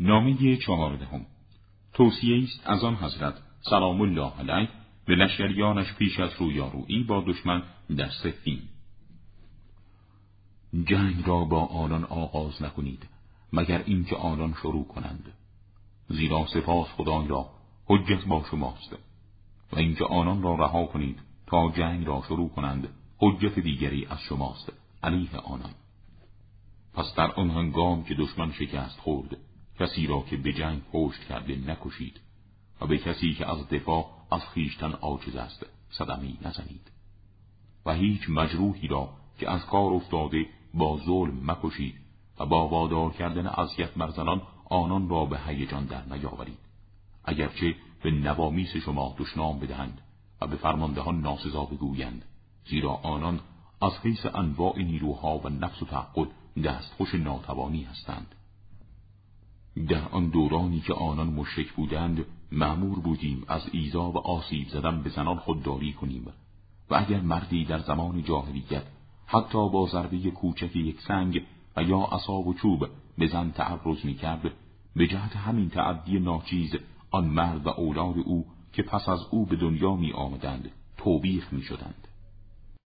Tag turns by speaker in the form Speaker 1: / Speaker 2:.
Speaker 1: نامه چهاردهم. توصیه است از آن حضرت سلام الله علیه به لشکریانش پیش از رویارویی با دشمن در سفین جنگ را با آنان آغاز نکنید مگر اینکه آنان شروع کنند. زیرا سپاس خدای را حجت با شماست. و اینکه آنان را رها کنید تا جنگ را شروع کنند حجت دیگری از شماست. علیه آنان. پس در آن هنگام که دشمن شکست خورد کسی را که به جنگ پشت کرده نکشید و به کسی که از دفاع از خیشتن عاجز است صدمی نزنید و هیچ مجروحی را که از کار افتاده با ظلم مکشید و با وادار کردن اذیت مرزنان آنان را به هیجان در نیاورید. اگرچه به نوامیس شما دشنام بدهند و به فرماندهان ناسزا بگویند زیرا آنان از حیث انواع نیروها و نفس و تعقل دستخوش ناتوانی هستند. در آن دورانی که آنان مشرک بودند معمور بودیم از ایزا و آسیب زدن به زنان خودداری کنیم. و اگر مردی در زمان جاهلیت حتی با ضربه کوچک یک سنگ و یا عصا و چوب به زن تعرض می کرد به جهت همین تعدی ناچیز آن مرد و اولاد او که پس از او به دنیا می آمدند توبیخ می شدند